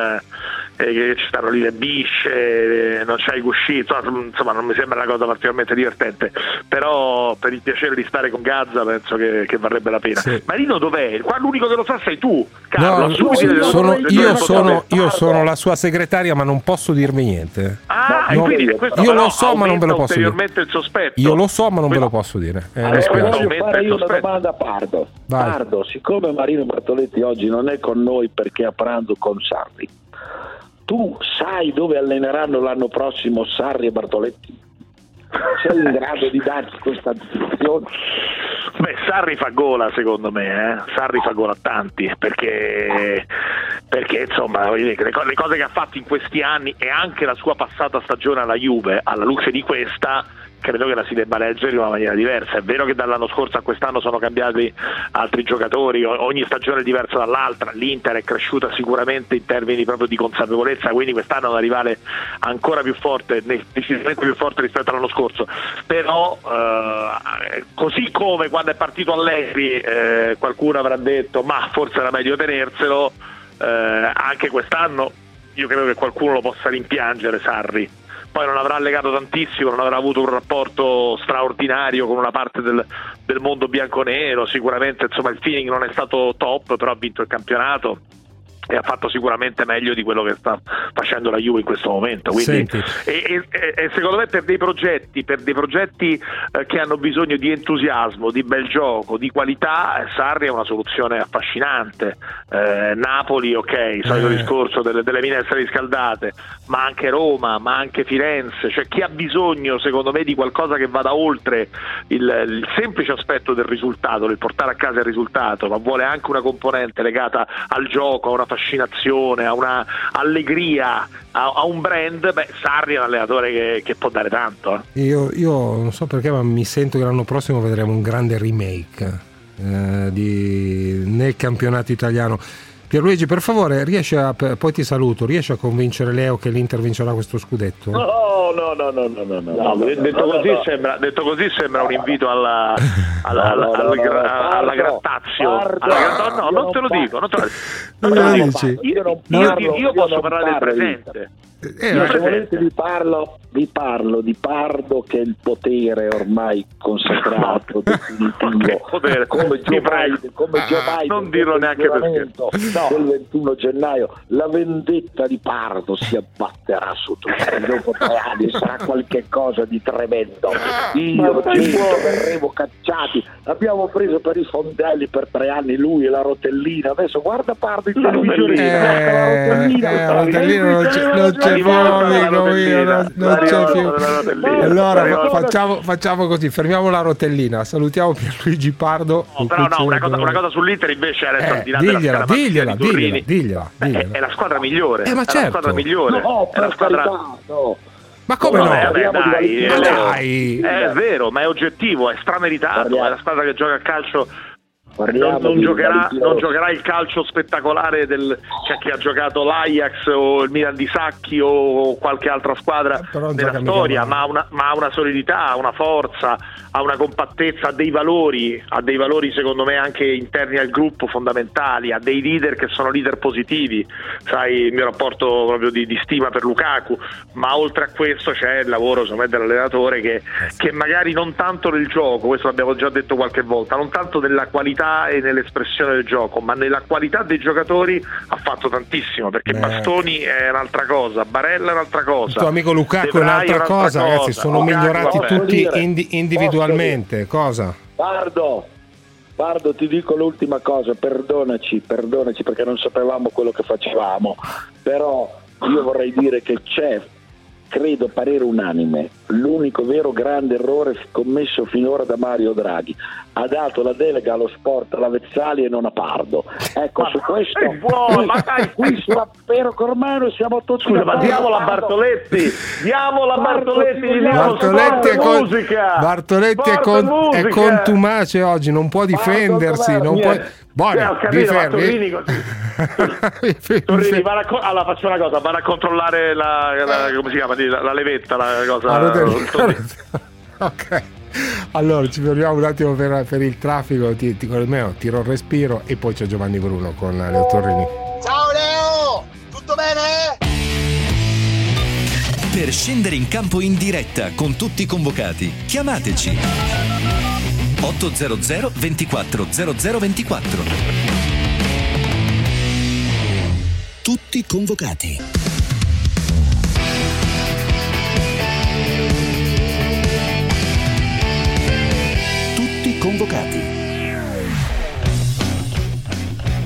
eh, che ci stanno lì le bisce, eh, non c'hai i cuscini, insomma, non mi sembra una cosa particolarmente divertente, però per il piacere di stare con Gazza penso che, che varrebbe la pena. Marino dov'è? Qua l'unico che lo sa sei tu, Carlo. No, sono- le io, sono, io sono la sua segretaria, ma non posso dirmi niente. Ah, e No, quindi questo io lo so, ma non ve lo posso dire. ulteriormente il sospetto. Io lo so, ma non ve lo posso dire. Eh, Adesso spiace. voglio fare io una domanda a Pardo. Vai. Pardo, siccome Marino Bartoletti oggi non è con noi perché è a pranzo con Sarri, tu sai dove alleneranno l'anno prossimo Sarri e Bartoletti? Sei in grado di darci questa descrizione? Beh, Sarri fa gola secondo me, eh? Sarri fa gola a tanti perché, perché insomma dire, le cose che ha fatto in questi anni e anche la sua passata stagione alla Juve, alla luce di questa, credo che la si debba leggere in una maniera diversa. È vero che dall'anno scorso a quest'anno sono cambiati altri giocatori, ogni stagione è diversa dall'altra, l'Inter è cresciuta sicuramente in termini proprio di consapevolezza, quindi quest'anno è una rivale ancora più forte, decisamente più forte rispetto all'anno scorso. Però eh, così come quando è partito Allegri eh, qualcuno avrà detto ma forse era meglio tenerselo, eh, anche quest'anno io credo che qualcuno lo possa rimpiangere Sarri poi non avrà legato tantissimo, non avrà avuto un rapporto straordinario con una parte del, del mondo bianconero, sicuramente insomma il feeling non è stato top, però ha vinto il campionato e ha fatto sicuramente meglio di quello che sta facendo la Juve in questo momento. Quindi, e, e- e secondo me per dei progetti, per dei progetti eh, che hanno bisogno di entusiasmo, di bel gioco, di qualità, eh, Sarri è una soluzione affascinante. Eh, Napoli, ok, solito Eh. discorso delle, delle minestre riscaldate, ma anche Roma, ma anche Firenze, cioè chi ha bisogno secondo me di qualcosa che vada oltre il, il semplice aspetto del risultato, del portare a casa il risultato, ma vuole anche una componente legata al gioco, a una fascinazione, a una allegria, a, a un brand, beh Sarri è un allenatore che, che può dare tanto. eh. Io, io non so perché, ma mi sento che l'anno prossimo vedremo un grande remake eh, di- nel campionato italiano. Pierluigi, per favore, riesci a, poi ti saluto, riesci a convincere Leo che l'Inter vincerà questo scudetto? No, no, no, no, no, no, no. No, no, detto, così. Sembra, detto così sembra un invito alla, (laughs) alla, No, no, alla, no, alla alla grattazio. No, non te lo dico. Non te lo, dico. Io, non io- parlo, io io posso parlare del presente. Eh, Io Se presente. volete vi parlo, vi parlo di Pardo che è il potere ormai consacrato, (laughs) definitivo, potere. come Joe. Biden, come Joe Ah, Biden non dirlo neanche perché. giuramento del 21 gennaio. La vendetta di Pardo si abbatterà su tutti. (laughs) Dopo tre anni sarà qualche cosa di tremendo. Io, Gento, verremo cacciati. Abbiamo preso per i fondelli per tre anni lui e la rotellina. Adesso guarda Pardo in televisione. Eh, la rotellina. eh, la rotellina non c'è, non c'è mio, non, non c'è più. Allora facciamo, facciamo così, fermiamo la rotellina, salutiamo Pierluigi Pardo. No, però no, una cosa, una cosa sull'Inter invece adesso Eh, al di là della digliela, digliela, di Turrini, digliela, digliela, beh, digliela. È, è la squadra migliore. Eh, ma è certo. la squadra migliore. No, è la squadra no. Ma come no? Vabbè, vabbè, dai, eh, dai. È vero, ma è oggettivo, è strameritato. È la squadra che gioca a calcio. Non, non giocherà, non giocherà il calcio spettacolare del, che, che ha giocato l'Ajax o il Milan di Sacchi o qualche altra squadra Eh, mica storia, ma ha, una, ma ha una solidità, ha una forza, ha una compattezza, ha dei valori, ha dei valori secondo me anche interni al gruppo fondamentali, ha dei leader che sono leader positivi, sai il mio rapporto proprio di, di stima per Lukaku, ma oltre a questo c'è il lavoro secondo me dell'allenatore che, che magari non tanto nel gioco, questo l'abbiamo già detto qualche volta, non tanto nella qualità e nell'espressione del gioco, ma nella qualità dei giocatori ha fatto tantissimo, perché Beh. Bastoni è un'altra cosa, Barella è un'altra cosa. Il tuo amico Lukaku è un'altra cosa, ragazzi, sono Lukaku, migliorati vabbè. tutti indi- individualmente. Cosa? Pardo, Pardo, ti dico l'ultima cosa, perdonaci, perdonaci perché non sapevamo quello che facevamo, però io vorrei dire che c'è, credo parere unanime, l'unico vero grande errore commesso finora da Mario Draghi. Ha dato la delega allo sport alla Vezzali e non a Pardo. Ecco, Ma su questo è buono, ma dai, qui sulla Pero Cormano siamo tutti Scusa, ma diamola a. Bartoletti, diamola a Bartoletti, ti gli diamo Bartoletti, è, sport e con- musica. Bartoletti è, con- e è contumace oggi, non può difendersi. Non può... Buoni, Eh, ho capito, ma fermi. Torrini. (laughs) Torrini, va co- allora faccio una cosa, vado a controllare la, la- come si chiama, la, la levetta, la cosa. Ah, tornino. (laughs) ok. Allora ci fermiamo un attimo per, per il traffico, ti, ti, almeno tiro il respiro e poi c'è Giovanni Bruno con Leo Torrini. Ciao Leo! Tutto bene? Per scendere in campo in diretta con tutti i convocati, chiamateci 800 24 0024. Tutti convocati. Tutti convocati.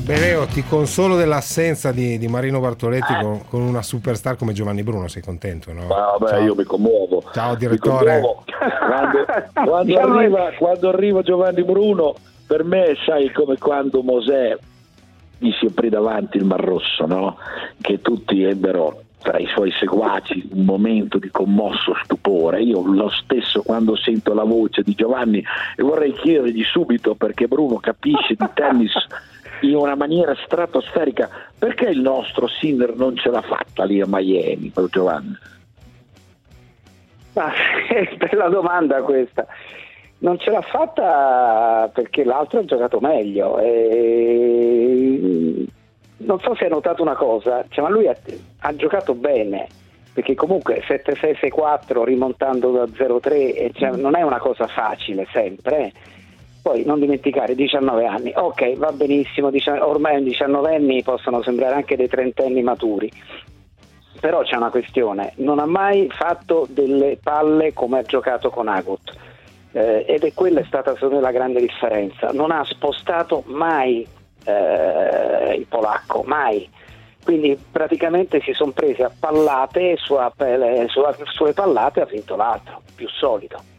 Beh, Leo, ti consolo dell'assenza di, di Marino Bartoletti con, con una superstar come Giovanni Bruno. Sei contento, no? Ah, io mi commuovo. Ciao, direttore. commuovo. Quando, (laughs) quando arriva, quando arriva Giovanni Bruno, per me, sai, come quando Mosè gli si aprì davanti il Mar Rosso, no? Che tutti ebbero tra i suoi seguaci un momento di commosso stupore. Io lo stesso quando sento la voce di Giovanni e vorrei chiedergli subito perché Bruno capisce di (laughs) tennis in una maniera stratosferica, perché il nostro Sinner non ce l'ha fatta lì a Miami, Giovanni? Ma (laughs) è bella domanda questa. Non ce l'ha fatta perché l'altro ha giocato meglio. E... Non so se hai notato una cosa, cioè, ma lui ha, ha giocato bene, perché comunque 7-6-6-4 rimontando da 0-3 e cioè, non è una cosa facile sempre. Poi non dimenticare 19 anni, ok va benissimo, ormai 19 anni possono sembrare anche dei trentenni maturi, però c'è una questione, non ha mai fatto delle palle come ha giocato con Agut eh, ed è quella è stata secondo me la grande differenza, non ha spostato mai eh, il polacco, mai. Quindi praticamente si sono presi a pallate e sulla- sulle pallate ha vinto l'altro, più solido.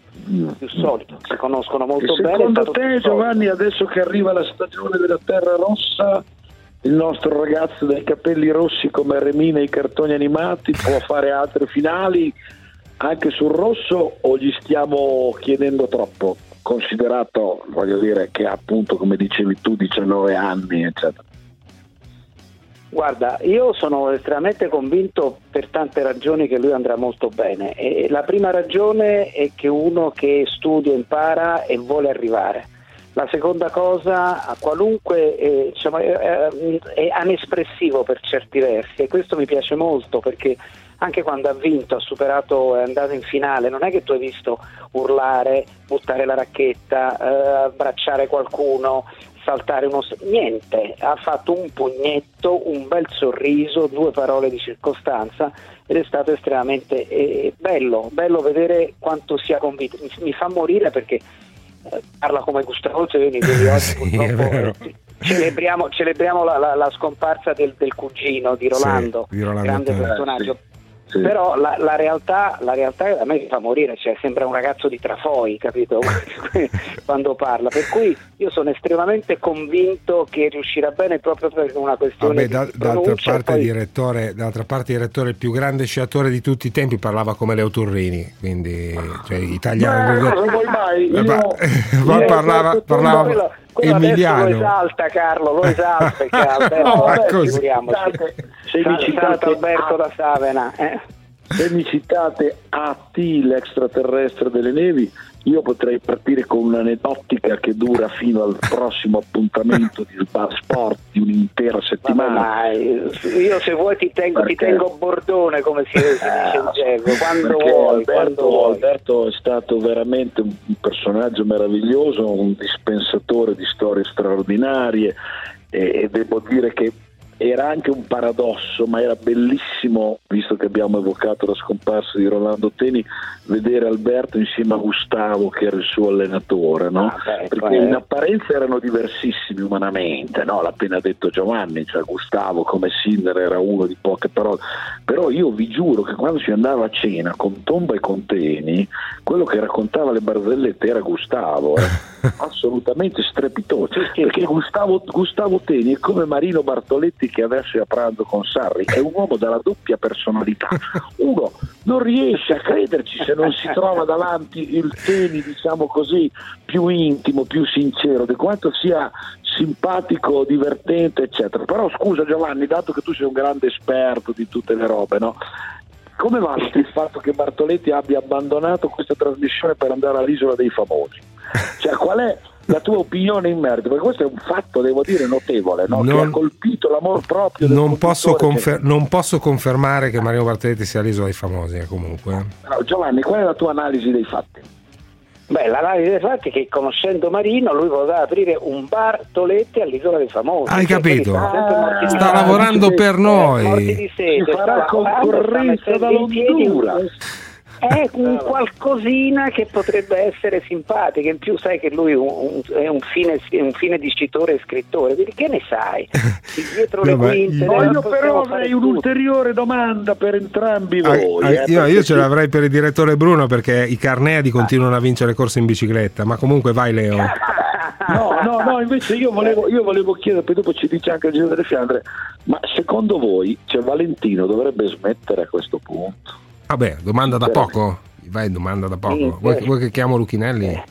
Più solido, si conoscono molto E bene. secondo te. Giovanni, adesso che arriva la stagione della terra rossa, il nostro ragazzo dai capelli rossi come Remina e i cartoni animati può fare altre finali anche sul rosso o gli stiamo chiedendo troppo? Considerato, voglio dire, che ha appunto, come dicevi tu, 19 anni, eccetera. Guarda, io sono estremamente convinto per tante ragioni che lui andrà molto bene. E la prima ragione è che uno che studia, impara e vuole arrivare. La seconda cosa, a qualunque, eh, diciamo, è, è- anespressivo per certi versi e questo mi piace molto perché anche quando ha vinto, ha superato, è andato in finale, non è che tu hai visto urlare, buttare la racchetta, eh, abbracciare qualcuno, saltare uno... niente, ha fatto un pugnetto, un bel sorriso, due parole di circostanza ed è stato estremamente eh, bello, bello vedere quanto sia convinto. Mi, mi fa morire perché eh, parla come Gustavo Zeni, quindi (laughs) oggi Sì, purtroppo celebriamo, celebriamo la, la- la scomparsa del, del cugino di Rolando, Sì, di Rolando grande Toni. personaggio. Però la, la realtà, la realtà a me fa morire, cioè sembra un ragazzo di Trafoi, capito? (laughs) Quando parla. Per cui io sono estremamente convinto che riuscirà bene proprio per una questione Vabbè, da- di d'altra, parte, poi- direttore, d'altra parte, il direttore, il più grande sciatore di tutti i tempi, parlava come Leo Turrini, quindi cioè, italiano. Beh, cosa vuoi mai? Eh, Io- ma- ma io- (laughs) parlava, quello- parlava quello, adesso lo emiliano. esalta Carlo, lo esalta perché (laughs) Alberto, No, ma vabbè, così. figuriamoci. Se mi citate- Sant'Alberto da Savena. eh. Se mi citate AT, l'extraterrestre delle nevi, io potrei partire con un'aneddotica che dura fino al prossimo appuntamento di Bar Sport di un'intera settimana. ma io se vuoi ti tengo, ti Perché? tengo bordone come si, si dice in gergo, quando vuoi, Alberto, quando vuoi. Alberto è stato veramente un un personaggio meraviglioso, un dispensatore di storie straordinarie e, e devo dire che era anche un paradosso, ma era bellissimo, visto che abbiamo evocato la scomparsa di Rolando Teni, vedere Alberto insieme a Gustavo, che era il suo allenatore, no? perché eh. in apparenza erano diversissimi umanamente, no? l'ha appena detto Giovanni, cioè Gustavo come Sinner era uno di poche parole, però io vi giuro che quando si andava a cena con Tomba e con Teni, quello che raccontava le barzellette era Gustavo, eh. (laughs) assolutamente strepitoso, perché Gustavo, Gustavo Teni è come Marino Bartoletti che adesso è a pranzo con Sarri, è un uomo dalla doppia personalità, uno non riesce a crederci se non si trova davanti il Teni, diciamo così, più intimo, più sincero, di quanto sia simpatico, divertente, eccetera. Però scusa Giovanni, dato che tu sei un grande esperto di tutte le robe, no? Come valuti il fatto che Bartoletti abbia abbandonato questa trasmissione per andare all'isola dei famosi? Cioè, qual è, la tua opinione in merito, perché questo è un fatto, devo dire, notevole, no? che Non- ha colpito l'amor proprio del Non posso, conduttore che- confer- non posso confermare che Mario Bartoletti sia l'isola dei famosi, eh, comunque. No, Giovanni, qual è la tua analisi dei fatti? Beh, l'analisi dei fatti è che conoscendo Marino lui poteva aprire un bar Toletti all'isola dei famosi. Hai Cioè, capito? quindi sta sempre morti di Sta lavorando per Eh, morti noi. di sta lavorando, concorrenza un- dall'Honduras. È un qualcosina che potrebbe essere simpatica, in più sai che lui è un, è un fine, un fine dicitore e scrittore, quindi che ne sai? Dietro le No, ma quinte Voglio però avrei un'ulteriore domanda per entrambi Ah, voi. ah, eh, io, io ce l'avrei per il direttore Bruno perché i Carneadi continuano a vincere corse in bicicletta, ma comunque vai Leo. (laughs) No, no, no, invece io volevo, io volevo chiedere, poi dopo ci dice anche il Giro delle Fiandre, ma secondo voi cioè, Valentino dovrebbe smettere a questo punto? Vabbè, domanda da poco. Vai, domanda da poco. Vuoi, vuoi che chiamo Lucchinelli?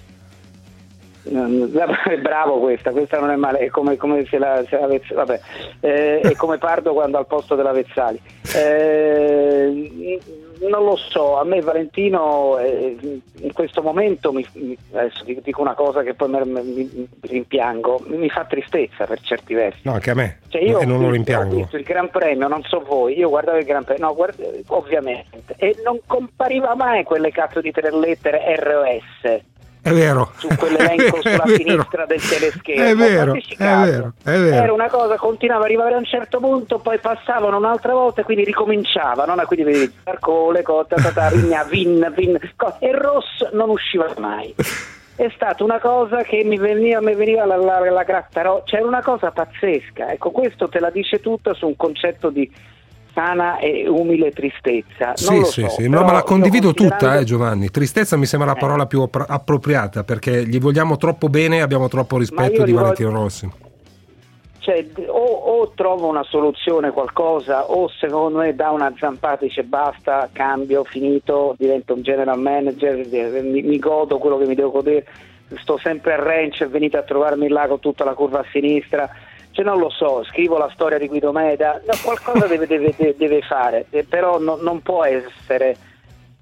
Mm, È (laughs) bravo questa, questa non è male, è come, come se la, se la Vezz- vabbè, eh, è come Pardo quando al posto della Vezzali. Eh, non lo so, a me Valentino eh, in questo momento, mi, mi- adesso dico una cosa che poi me- mi rimpiango, mi fa tristezza per certi versi. No, anche a me. Cioè io non lo visto- ho rimpiango. visto il Gran Premio, non so voi, io guardavo il Gran Premio, no, guarda- ovviamente, e non compariva mai quelle cazzo di tre lettere ROS È vero. su quell'elenco (laughs) sulla vero. sinistra del teleschermo. È vero, è vero, è vero. Era una cosa, continuava ad arrivare a un certo punto, poi passavano un'altra volta e quindi ricominciavano, no? quindi vedevi Zarcole, Cotta, Tata, Vigna, (laughs) Vin, Vin, co- e Ross non usciva mai. È stata una cosa che mi veniva, mi veniva la, la, la grattaro- c'era una cosa pazzesca. Ecco, questo te la dice tutta su un concetto di sana e umile tristezza. Non Sì, lo sì, so, sì, no, ma la condivido tutta, eh, Giovanni. Tristezza mi sembra la parola più appro- appropriata perché gli vogliamo troppo bene e abbiamo troppo rispetto di Valentino Rossi. Cioè, o, o trovo una soluzione, qualcosa, o secondo me dà una zampata e dice basta, cambio, finito, divento un general manager, eh, mi, mi godo quello che mi devo godere, sto sempre a ranch, venite a trovarmi là con tutta la curva a sinistra. Cioè, non lo so, scrivo la storia di Guido Meda, no, qualcosa deve, deve- deve- deve fare, eh, però no- non può essere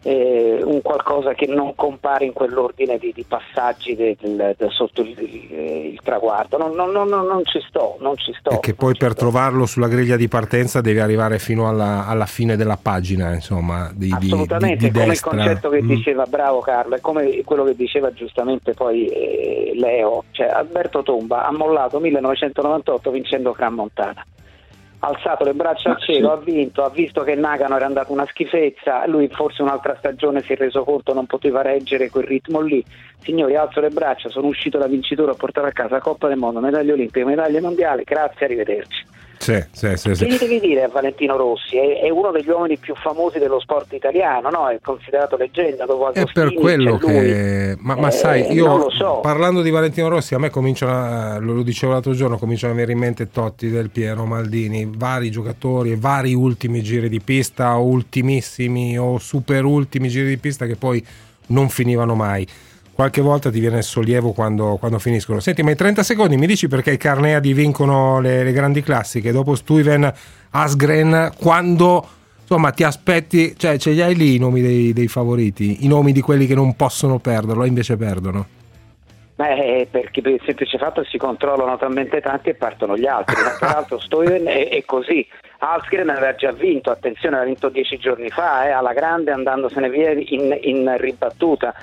eh, un qualcosa che non compare in quell'ordine di, di passaggi del- del- del- sotto il, il- il traguardo. Non, non- non- non- ci sto, non ci sto. E che poi per trovarlo sulla griglia di partenza devi arrivare fino alla, alla fine della pagina, insomma, di, Assolutamente, di, di come destra. il concetto che Mm. diceva, bravo Carlo, è come quello che diceva giustamente poi eh, Leo, cioè Alberto Tomba ha mollato 1998 vincendo Gran Montana. Ha alzato le braccia al cielo, ha vinto, ha visto che Nagano era andato una schifezza, lui forse un'altra stagione si è reso conto non poteva reggere quel ritmo lì. Signori, alzo le braccia, sono uscito da vincitore, ho portato a casa Coppa del Mondo, medaglie olimpiche, medaglie mondiali, grazie, arrivederci. Sì, sì, sì, sì. Che gli devi dire a Valentino Rossi? È, è uno degli uomini più famosi dello sport italiano, no? È considerato leggenda dopo È Agostini. per quello che. Ma, ma Eh, sai, io so. parlando di Valentino Rossi, a me cominciano, a- lo, dicevo l'altro giorno, cominciano a venire in mente Totti del Piero, Maldini, vari giocatori e vari ultimi giri di pista, ultimissimi o super ultimi giri di pista che poi non finivano mai. Qualche volta ti viene sollievo quando, quando finiscono. Senti, ma in 30 secondi mi dici perché i Carneadi vincono le, le grandi classiche? Dopo Stuyven, Asgren, quando insomma ti aspetti, cioè ce li hai lì i nomi dei, dei favoriti, i nomi di quelli che non possono perderlo e invece perdono. Beh, perché per il semplice fatto si controllano talmente tanti e partono gli altri. Ma peraltro Stoiven è, è così. Alsgren aveva già vinto, attenzione, aveva vinto dieci giorni fa, eh, alla grande andandosene via in, in ribattuta.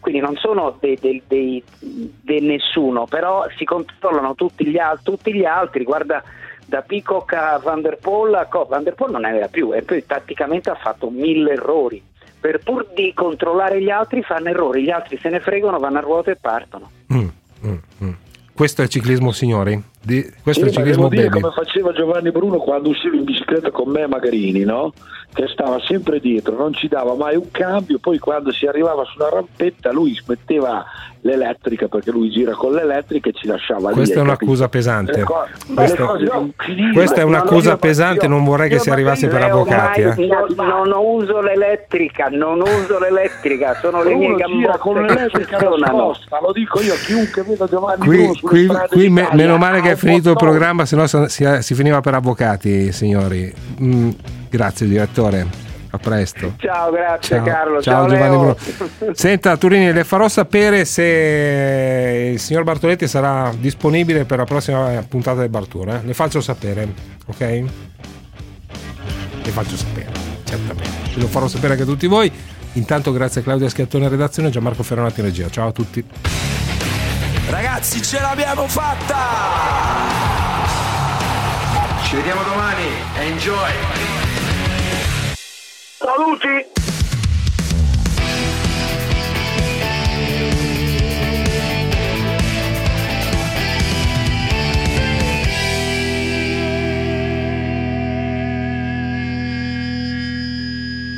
Quindi non sono dei, dei- dei- dei nessuno, però si controllano tutti gli, al- tutti gli altri. Guarda da Peacock a Van der Poel, a Co- Van der Poel non ne più e poi tatticamente ha fatto mille errori. Per pur di controllare gli altri fanno errori, gli altri se ne fregano, vanno a ruota e partono. Questo è il ciclismo, signori? Di- questo Sì, è il ciclismo dire baby. come faceva Giovanni Bruno quando usciva in bicicletta con me Magarini, no? Che stava sempre dietro, non ci dava mai un cambio, poi quando si arrivava sulla rampetta lui smetteva l'elettrica perché lui gira con l'elettrica e ci lasciava lì. Questa è un'accusa pesante. Co- Questa- cose non finivano. Questa è un'accusa Io- pesante, non vorrei che si arrivasse per avvocati. eh. no- non uso l'elettrica, non uso l'elettrica, sono le mie gira gambotte con l'elettrica nascosta, lo dico io a chiunque veda Giovanni Qui, qui- qui me- meno male che è finito il programma, se no si, si finiva per avvocati, signori. Mm, grazie, direttore. A presto. Ciao, grazie Ciao, Carlo. ciao, Ciao, Giovanni. Bruno. (laughs) Senta Turini, le farò sapere se il signor Bartoletti sarà disponibile per la prossima puntata del Bartour. eh. Le faccio sapere, ok? Le faccio sapere, certamente. Lo farò sapere anche a tutti voi. Intanto grazie a Claudia Schiattone in redazione e Gianmarco Ferronati in regia. Ciao a tutti. Ragazzi, ce l'abbiamo fatta! Ci vediamo domani. Enjoy! Saluti!